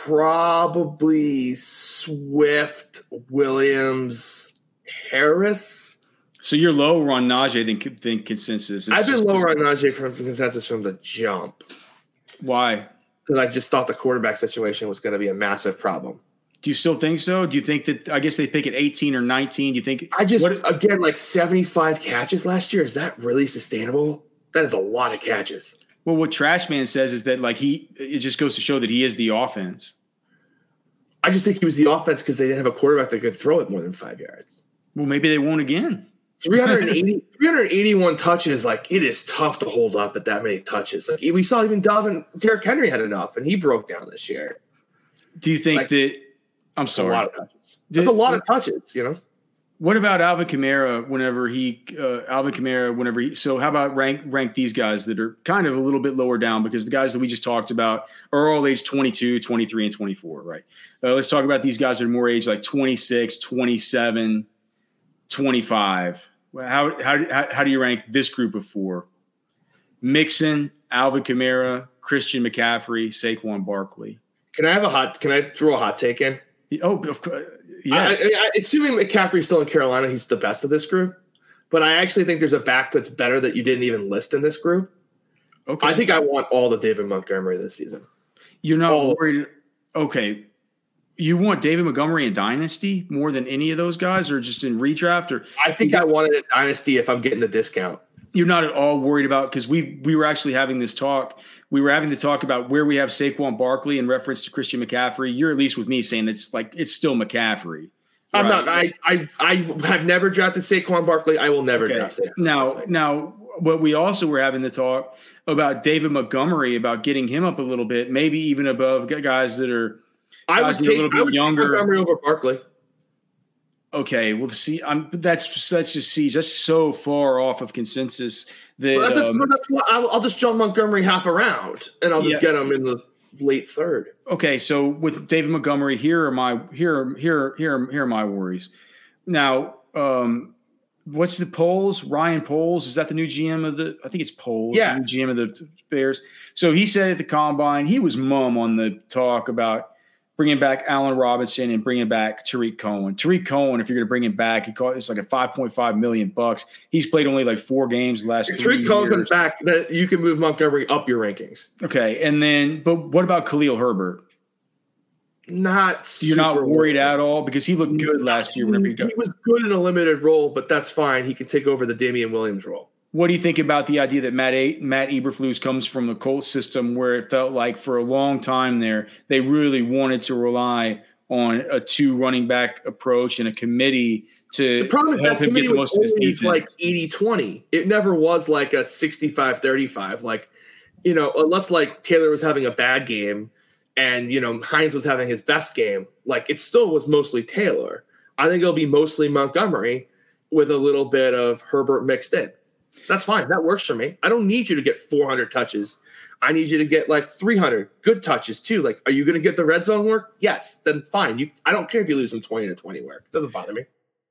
C: Probably Swift, Williams, Harris.
B: So you're lower on Najee than, than consensus.
C: It's I've been lower on Najee from, from consensus from the jump.
B: Why?
C: Because I just thought the quarterback situation was going to be a massive problem.
B: Do you still think so? Do you think that I guess they pick at 18 or 19? Do you think
C: I just what, again like 75 catches last year? Is that really sustainable? That is a lot of catches.
B: Well, what Trashman says is that like he it just goes to show that he is the offense.
C: I just think he was the offense because they didn't have a quarterback that could throw it more than five yards.
B: Well, maybe they won't again.
C: 380, 381 touches, like it is tough to hold up at that many touches. Like we saw even Dalvin Derrick Henry had enough and he broke down this year.
B: Do you think like, that I'm sorry.
C: a lot of touches. That's a lot of touches, you know.
B: What about Alvin Kamara? Whenever he, uh, Alvin Kamara, whenever he. So how about rank rank these guys that are kind of a little bit lower down because the guys that we just talked about are all age 22, 23, and 24, right? Uh, let's talk about these guys that are more age like 26, 27, 25. How how how do you rank this group of four? Mixon, Alvin Kamara, Christian McCaffrey, Saquon Barkley.
C: Can I have a hot? Can I throw a hot take in?
B: Oh, of course. Yes.
C: I, I, assuming McCaffrey's still in Carolina, he's the best of this group. But I actually think there's a back that's better that you didn't even list in this group. Okay. I think I want all the David Montgomery this season.
B: You're not all worried. Okay. You want David Montgomery in Dynasty more than any of those guys, or just in redraft? Or
C: I think I wanted a Dynasty if I'm getting the discount.
B: You're not at all worried about because we we were actually having this talk we were having to talk about where we have Saquon Barkley in reference to Christian McCaffrey. You're at least with me saying it's like it's still McCaffrey.
C: I'm not. I, I I have never drafted Saquon Barkley. I will never
B: okay.
C: draft Saquon.
B: Now, Barkley. now, what we also were having to talk about David Montgomery about getting him up a little bit, maybe even above guys that are.
C: I was a little bit younger. Montgomery over Barkley.
B: Okay, well, see, I'm that's that's just see that's so far off of consensus that well, that's,
C: um, that's I'll, I'll, just jump Montgomery half around and I'll just yeah. get him in the late third.
B: Okay, so with David Montgomery, here are my here here here here are my worries. Now, um, what's the Poles? Ryan Poles is that the new GM of the? I think it's Poles.
C: Yeah,
B: GM of the Bears. So he said at the combine he was mum on the talk about bringing back Allen Robinson and bringing back Tarik Cohen. Tarik Cohen, if you're going to bring him back, he called it's like a 5.5 million bucks. He's played only like four games last. If
C: Tarik Cohen comes back, that you can move Montgomery up your rankings.
B: Okay, and then but what about Khalil Herbert?
C: Not
B: you're not worried at all because he looked good last year. Whenever he,
C: he was good in a limited role, but that's fine. He can take over the Damien Williams role.
B: What do you think about the idea that Matt a- Matt Eberflus comes from the Colts system, where it felt like for a long time there they really wanted to rely on a two running back approach and a committee to the problem help him get the most of his defense.
C: like 80-20. It never was like a 65-35. Like, you know, unless like Taylor was having a bad game and, you know, Hines was having his best game, like it still was mostly Taylor. I think it'll be mostly Montgomery with a little bit of Herbert mixed in. That's fine. That works for me. I don't need you to get 400 touches. I need you to get like 300 good touches too. Like, are you going to get the red zone work? Yes. Then fine. You. I don't care if you lose them 20 to 20 work. It doesn't bother me.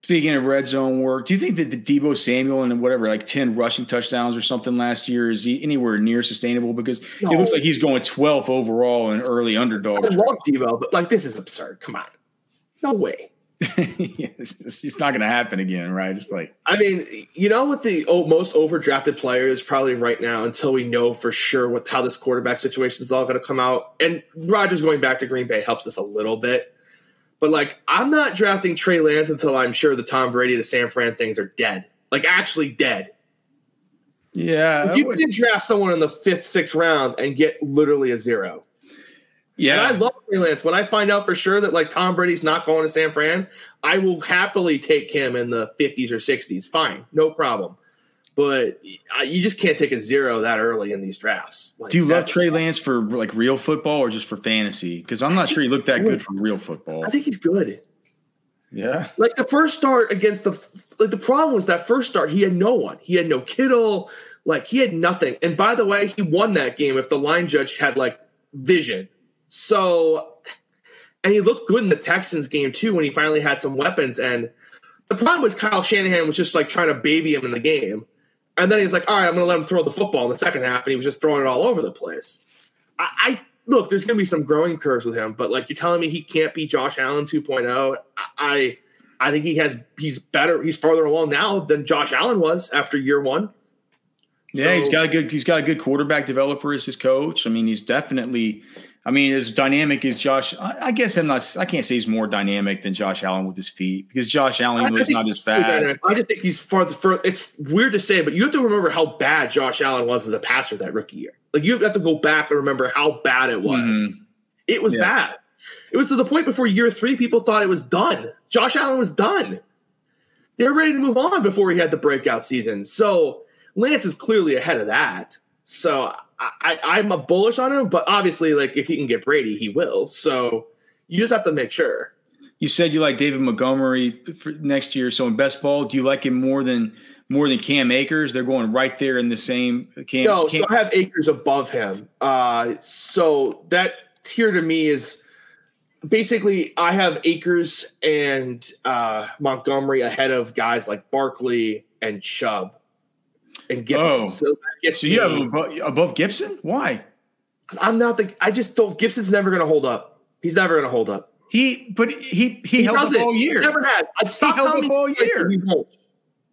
B: Speaking of red zone work, do you think that the Deebo Samuel and whatever, like 10 rushing touchdowns or something last year, is he anywhere near sustainable? Because no. it looks like he's going 12th overall in early underdog.
C: I love Deebo, but like this is absurd. Come on. No way.
B: It's, not going to happen again, right? It's like
C: I mean, you know what the oh, most overdrafted player is probably right now until we know for sure what how this quarterback situation is all going to come out. And Rodgers going back to Green Bay helps us a little bit, but like I'm not drafting Trey Lance until I'm sure the Tom Brady, the San Fran things are dead, like actually dead.
B: Yeah,
C: you can draft someone in the fifth, sixth round and get literally a zero. Yeah, and I love Trey Lance. When I find out for sure that like Tom Brady's not going to San Fran, I will happily take him in the 50s or 60s. Fine, no problem. but you just can't take a zero that early in these drafts.
B: Like, Do you love Trey Lance for like real football or just for fantasy? Because I'm not sure he looked that good for real football.
C: I think he's good.
B: Yeah.
C: Like the first start against the like the problem was that first start he had no one. He had no Kittle. Like he had nothing. And by the way, he won that game if the line judge had like vision. So and he looked good in the Texans game too when he finally had some weapons. And the problem was Kyle Shanahan was just like trying to baby him in the game. And then he's like, all right, I'm going to let him throw the football in the second half. And he was just throwing it all over the place. I, I look, there's going to be some growing curves with him, but like you're telling me he can't be Josh Allen 2.0. I, I think he has, he's better, he's farther along now than Josh Allen was after year one.
B: Yeah, so, he's got a good, he's got a good quarterback developer as his coach. I mean, he's definitely, I mean, as dynamic as Josh, I, I, guess I'm not. I can't say he's more dynamic than Josh Allen with his feet because Josh Allen was not as fast.
C: I just think he's far. further. It's weird to say, but you have to remember how bad Josh Allen was as a passer that rookie year. Like you have to go back and remember how bad it was. Mm-hmm. It was yeah. bad. It was to the point before year three, people thought it was done. Josh Allen was done. They were ready to move on before he had the breakout season. So Lance is clearly ahead of that. So I, I'm a bullish on him, but obviously, like if he can get Brady, he will. So you just have to make sure.
B: You said you like David Montgomery for next year. So in best ball, do you like him more than more than Cam Akers? They're going right there in the same.
C: Cam, no, Cam- so I have Akers above him. Uh, so that tier to me is basically I have Akers and uh, Montgomery ahead of guys like Barkley and Chubb and Gibson. Oh. So,
B: so you have above, above Gibson? Why?
C: Because I'm not the. I just don't. Gibson's never going to hold up. He's never going to hold up.
B: He, but he he, he held up all year.
C: He never had. I'd stop he held up all year. He.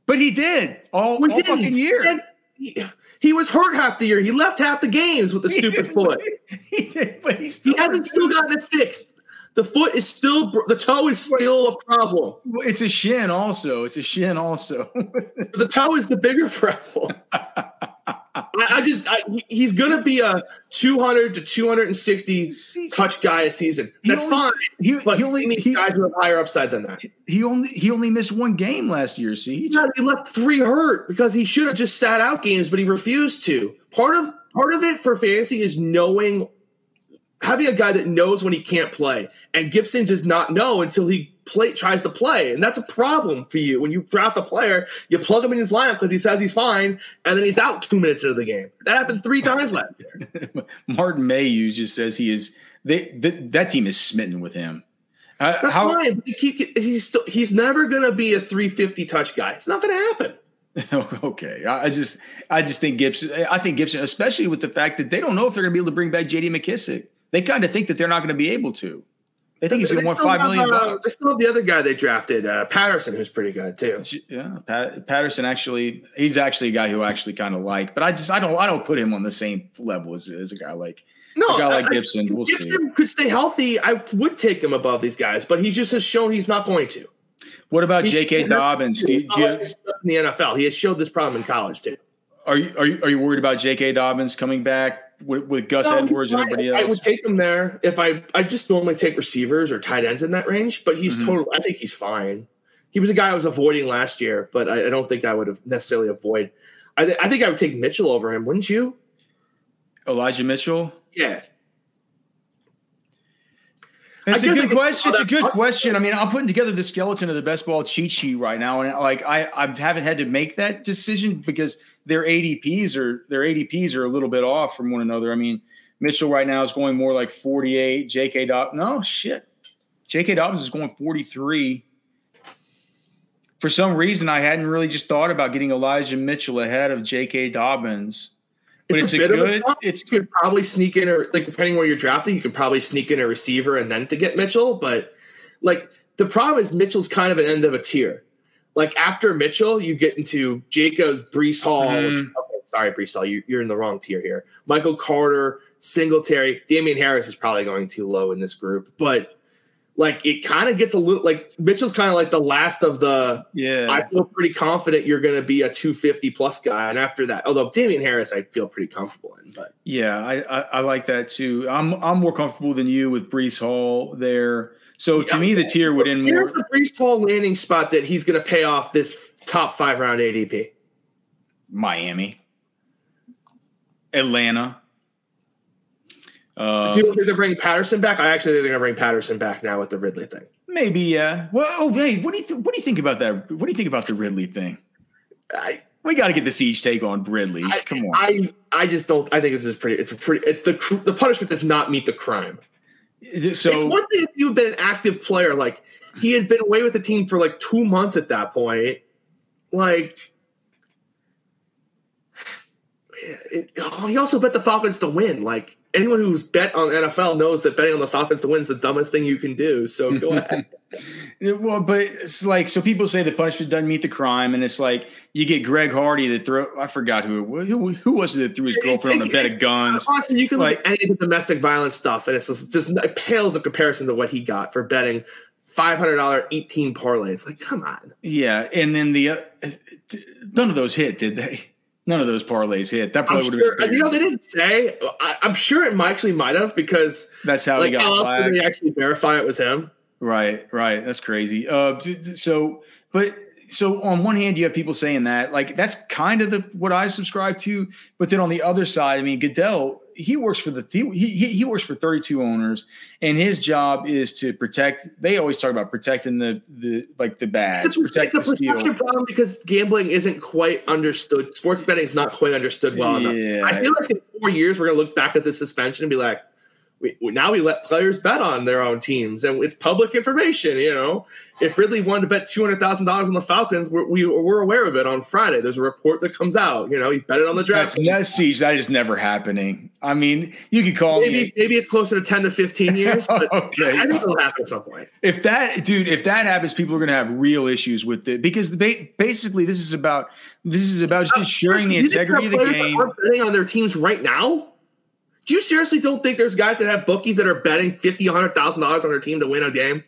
B: But he did all, we all fucking year.
C: He, he, was hurt half the year. He left half the games with the stupid foot.
B: he did, but
C: he hasn't still gotten it fixed. The foot is still the toe is still a problem.
B: It's a shin also. It's a shin also.
C: the toe is the bigger problem. I, just I, he's going to be a 200 to 260 touch guy a season. That's only, fine. He, but he only he, guys with higher upside than that.
B: He only he only missed one game last year. See,
C: yeah, he left three hurt because he should have just sat out games, but he refused to. Part of part of it for fantasy is knowing having a guy that knows when he can't play, and Gibson does not know until he play tries to play, and that's a problem for you. When you draft a player, you plug him in his lineup because he says he's fine, and then he's out two minutes into the game. That happened three times last year.
B: Martin Mayhew just says he is. They that team is smitten with him.
C: Uh, that's how, fine. But he, he's still, he's never going to be a 350 touch guy. It's not going to happen.
B: okay, I just I just think Gibson. I think Gibson, especially with the fact that they don't know if they're going to be able to bring back J.D. McKissic. They kind of think that they're not going to be able to. They think he's going to want five million
C: dollars. They still have the other guy they drafted, uh, Patterson, who's pretty good too.
B: Yeah, Pat, Patterson actually, he's actually a guy who I actually kind of like, but I just I don't I don't put him on the same level as, as a guy like no, a guy like I, Gibson. We'll Gibson
C: see. could stay healthy. I would take him above these guys, but he just has shown he's not going to.
B: What about J.K. Dobbins? Do
C: you, do you, in the NFL, he has showed this problem in college too.
B: Are you are you, are you worried about J.K. Dobbins coming back? With, with Gus no, Edwards and everybody else?
C: I would take him there if I I just normally take receivers or tight ends in that range, but he's mm-hmm. total. I think he's fine. He was a guy I was avoiding last year, but I, I don't think I would have necessarily avoid. I, th- I think I would take Mitchell over him, wouldn't you?
B: Elijah Mitchell.
C: Yeah.
B: It's a good question. It's a good question. I mean, I'm putting together the skeleton of the best ball cheat sheet right now, and like I, I haven't had to make that decision because their ADPs are their ADPs are a little bit off from one another. I mean, Mitchell right now is going more like 48. J.K. Dobbins, no shit. J.K. Dobbins is going 43. For some reason, I hadn't really just thought about getting Elijah Mitchell ahead of J.K. Dobbins. But it's, it's a, a good. A
C: it's you could probably sneak in, or like depending where you're drafting, you could probably sneak in a receiver and then to get Mitchell. But like the problem is Mitchell's kind of an end of a tier like after Mitchell, you get into Jacobs, Breece Hall. Mm. Which, okay, sorry, Breece Hall, you, you're in the wrong tier here. Michael Carter, Singletary, Damien Harris is probably going too low in this group, but like it kind of gets a little like Mitchell's kind of like the last of the.
B: Yeah,
C: I feel pretty confident you're going to be a 250 plus guy, and after that, although Damien Harris, I feel pretty comfortable in. But
B: yeah, I, I, I like that too. I'm I'm more comfortable than you with Breece Hall there. So to me, the tier would end more.
C: The Breece Hall landing spot that he's going to pay off this top five round ADP.
B: Miami, Atlanta.
C: Uh, you don't think they're bringing Patterson back? I actually think they're going to bring Patterson back now with the Ridley thing.
B: Maybe, yeah. Well, oh, hey, what do you th- what do you think about that? What do you think about the Ridley thing?
C: I
B: we got to get the siege take on Ridley.
C: I,
B: Come on.
C: I I just don't. I think this is pretty. It's a pretty. It, the the punishment does not meet the crime. So it's one thing if you've been an active player, like he had been away with the team for like two months at that point. Like, it, oh, he also bet the Falcons to win. Like anyone who's bet on NFL knows that betting on the Falcons to win is the dumbest thing you can do. So go ahead.
B: well, but it's like so people say the punishment doesn't meet the crime, and it's like you get Greg Hardy that throw. I forgot who who, who was it that threw his girlfriend on a bed of guns.
C: You can like, look at any of the domestic violence stuff, and it's just, just it pales in comparison to what he got for betting five hundred dollar eighteen parlays. Like, come on.
B: Yeah, and then the uh, none of those hit, did they? None of those parlays hit. That probably would
C: sure, have been. You know, they didn't say. I, am sure it might, actually might have because
B: that's how like, he got how.
C: Did they actually verify it was him?
B: Right, right. That's crazy. Uh, so, but so on one hand, you have people saying that, like that's kind of the what I subscribe to. But then on the other side, I mean, Goodell he works for the he, he he works for 32 owners, and his job is to protect. They always talk about protecting the the like the badge.
C: It's a,
B: protect
C: it's a perception problem because gambling isn't quite understood. Sports betting is not quite understood well yeah. enough. I feel like in four years we're gonna look back at the suspension and be like, we, now we let players bet on their own teams, and it's public information. You know, if Ridley wanted to bet two hundred thousand dollars on the Falcons, we're, we, are aware of it on Friday. There's a report that comes out. You know, he bet it on the draft.
B: That's, that's siege. That is never happening. I mean, you could call
C: maybe
B: me.
C: maybe it's closer to ten to fifteen years, but okay. I think it'll happen at some point.
B: If that, dude, if that happens, people are going to have real issues with it because basically this is about this is about just uh, ensuring the integrity of the game.
C: Are betting on their teams right now. Do you seriously don't think there's guys that have bookies that are betting fifty, hundred thousand dollars on their team to win a game?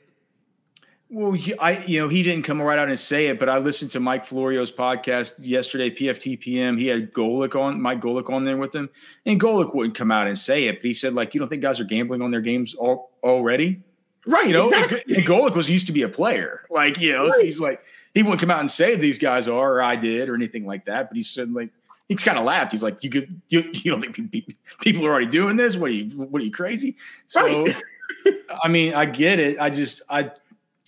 B: Well, he, I you know he didn't come right out and say it, but I listened to Mike Florio's podcast yesterday, PFTPM. He had Golic on Mike Golic on there with him, and Golic wouldn't come out and say it, but he said like, you don't think guys are gambling on their games all, already?
C: Right.
B: You know,
C: exactly.
B: and, was used to be a player, like you know, right. so he's like he wouldn't come out and say these guys are or I did or anything like that, but he said like he's kind of laughed. He's like, "You could, you, you don't think people are already doing this? What are you, what are you crazy?" So, right. I mean, I get it. I just, I,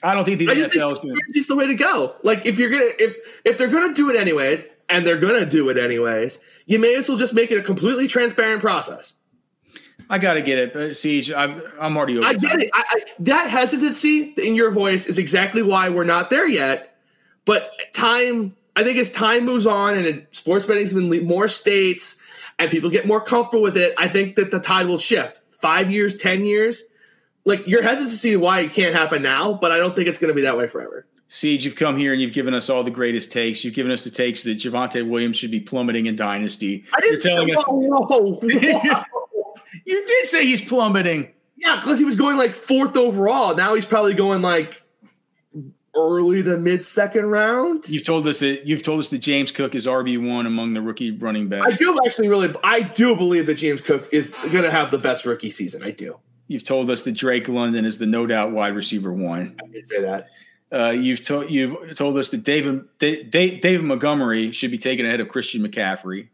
B: I don't think the I NFL think is
C: going to. the way to go. Like, if you're gonna, if if they're gonna do it anyways, and they're gonna do it anyways, you may as well just make it a completely transparent process.
B: I got to get it, but Siege. I'm, I'm already over.
C: I get it. I, I, that hesitancy in your voice is exactly why we're not there yet. But time I think as time moves on and sports betting's been more states and people get more comfortable with it, I think that the tide will shift. Five years, ten years, like you're hesitant to see why it can't happen now, but I don't think it's going to be that way forever.
B: Siege, you've come here and you've given us all the greatest takes. You've given us the takes that Javonte Williams should be plummeting in Dynasty.
C: I didn't say, us, whoa, whoa, whoa.
B: you did say he's plummeting.
C: Yeah, because he was going like fourth overall. Now he's probably going like early to mid second round.
B: You've told us that you've told us that James Cook is RB one among the rookie running backs.
C: I do actually really I do believe that James Cook is going to have the best rookie season. I do.
B: You've told us that Drake London is the no doubt wide receiver one.
C: I did say that.
B: Uh, you've told you've told us that David David Montgomery should be taken ahead of Christian McCaffrey.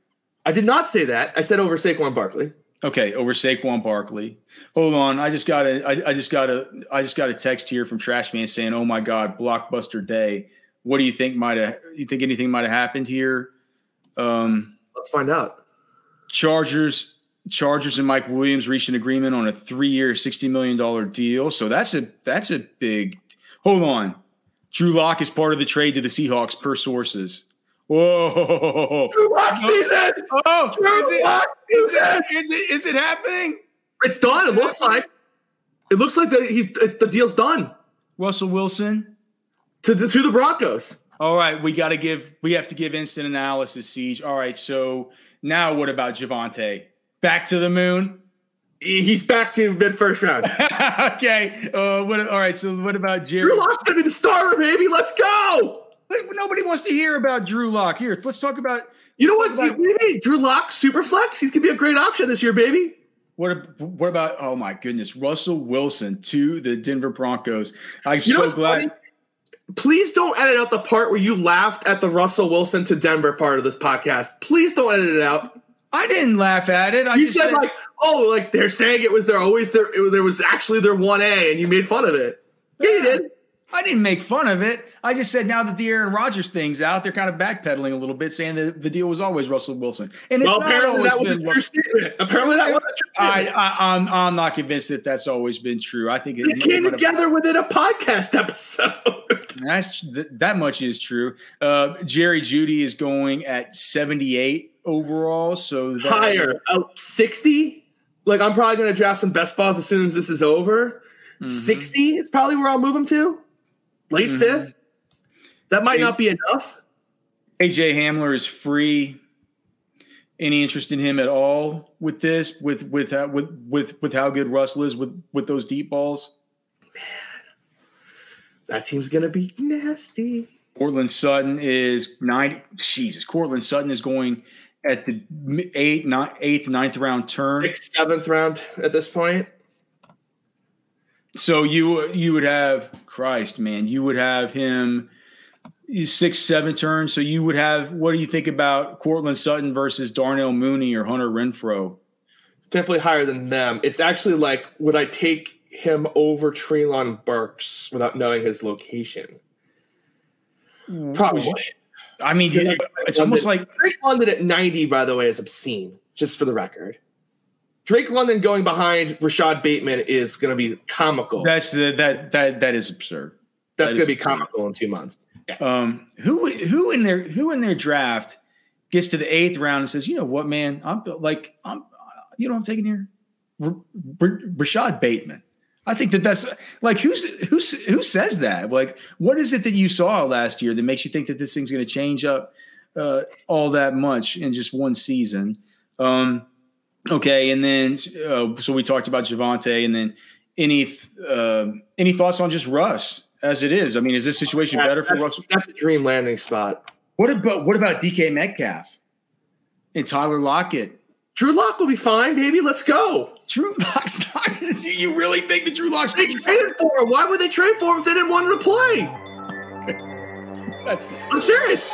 C: I did not say that. I said over Saquon Barkley.
B: Okay, over Saquon Barkley. Hold on, I just got a, I, I just got a, I just got a text here from Trashman saying, "Oh my God, blockbuster day! What do you think might have? You think anything might have happened here?" Um,
C: Let's find out.
B: Chargers, Chargers, and Mike Williams reached an agreement on a three-year, sixty million dollar deal. So that's a that's a big. Hold on, Drew Lock is part of the trade to the Seahawks per sources. Whoa!
C: Drew Lock season.
B: Oh,
C: Drew
B: is
C: Lock
B: it, season. Is it is it happening?
C: It's done. It looks like. It looks like the he's the deal's done.
B: Russell Wilson
C: to to, to the Broncos.
B: All right, we got to give we have to give instant analysis. Siege. All right, so now what about Javonte? Back to the moon.
C: He's back to mid first round.
B: okay. Uh, what? All right. So what about Jerry?
C: Drew Lock's gonna be the starter, baby. Let's go.
B: Nobody wants to hear about Drew Lock. Here, let's talk about.
C: You know what? About, you, Drew Lock, super flex. He's gonna be a great option this year, baby.
B: What, what about? Oh my goodness, Russell Wilson to the Denver Broncos. I'm you so glad. Funny?
C: please don't edit out the part where you laughed at the Russell Wilson to Denver part of this podcast. Please don't edit it out.
B: I didn't laugh at it. I
C: You
B: just
C: said, like, oh, like they're saying it was their always their it, there was actually their one A, and you made fun of it. Yeah, you did.
B: I didn't make fun of it. I just said now that the Aaron Rodgers thing's out, they're kind of backpedaling a little bit, saying that the deal was always Russell Wilson. And it's
C: Well, apparently that was a true
B: Ru-
C: statement. Apparently that was a true
B: I,
C: statement.
B: I, I'm, I'm not convinced that that's always been true. I think
C: we
B: it,
C: came
B: might have-
C: together within a podcast episode.
B: That's th- that much is true. Uh, Jerry Jeudy is going at 78 overall, so that,
C: Higher, uh, sixty. Like I'm probably going to draft some best balls as soon as this is over.
B: Mhm.
C: 60 is probably where I'll move him to. Late
B: Mhm.
C: fifth. That might
B: Eight-
C: not be enough.
B: KJ Hamler is free. Any interest in him at all with this? With with uh, with with with how good Russell is with with those deep balls?
C: Man, that team's going to be nasty.
B: Courtland Sutton is nine. Jesus, Courtland Sutton is going at the eight, nine, eighth, ninth round turn.
C: Sixth, seventh round at this point.
B: So you you would have Christ, man. You would have him six, seven turns. So you would have. What do you think about Courtland Sutton versus Darnell Mooney or Hunter Renfrow?
C: Definitely higher than them. It's actually like, would I take him over Treylon Burks without knowing his location? Probably.
B: I mean, it's almost like
C: Drake London at 90, by the way, is obscene, just for the record. Drake London going behind Rashod Bateman is going to be comical.
B: that's the that that that is absurd.
C: That's
B: that
C: going to be comical in two months.
B: Um, who who in their who in their draft gets to the eighth round and says, you know what, man, I'm like I'm, you know, what I'm taking here, R- R- Rashod Bateman. I think that that's like who's who's who says that? Like, what is it that you saw last year that makes you think that this thing's going to change up uh, all that much in just one season? Um, okay, and then uh, so we talked about Javonte, and then any uh, any thoughts on just Russ as it is? I mean, is this situation
C: That's,
B: better for
C: that's-
B: Russell?
C: that's a dream landing spot.
B: What about what about DK Metcalf and Tyler Lockett?
C: Drew Lock will be fine, baby. Let's go.
B: Drew Lock's not. Do you really think that Drew Lock's?
C: They traded for him. Why would they trade for him if they didn't want him to play?
B: That's
C: I'm serious.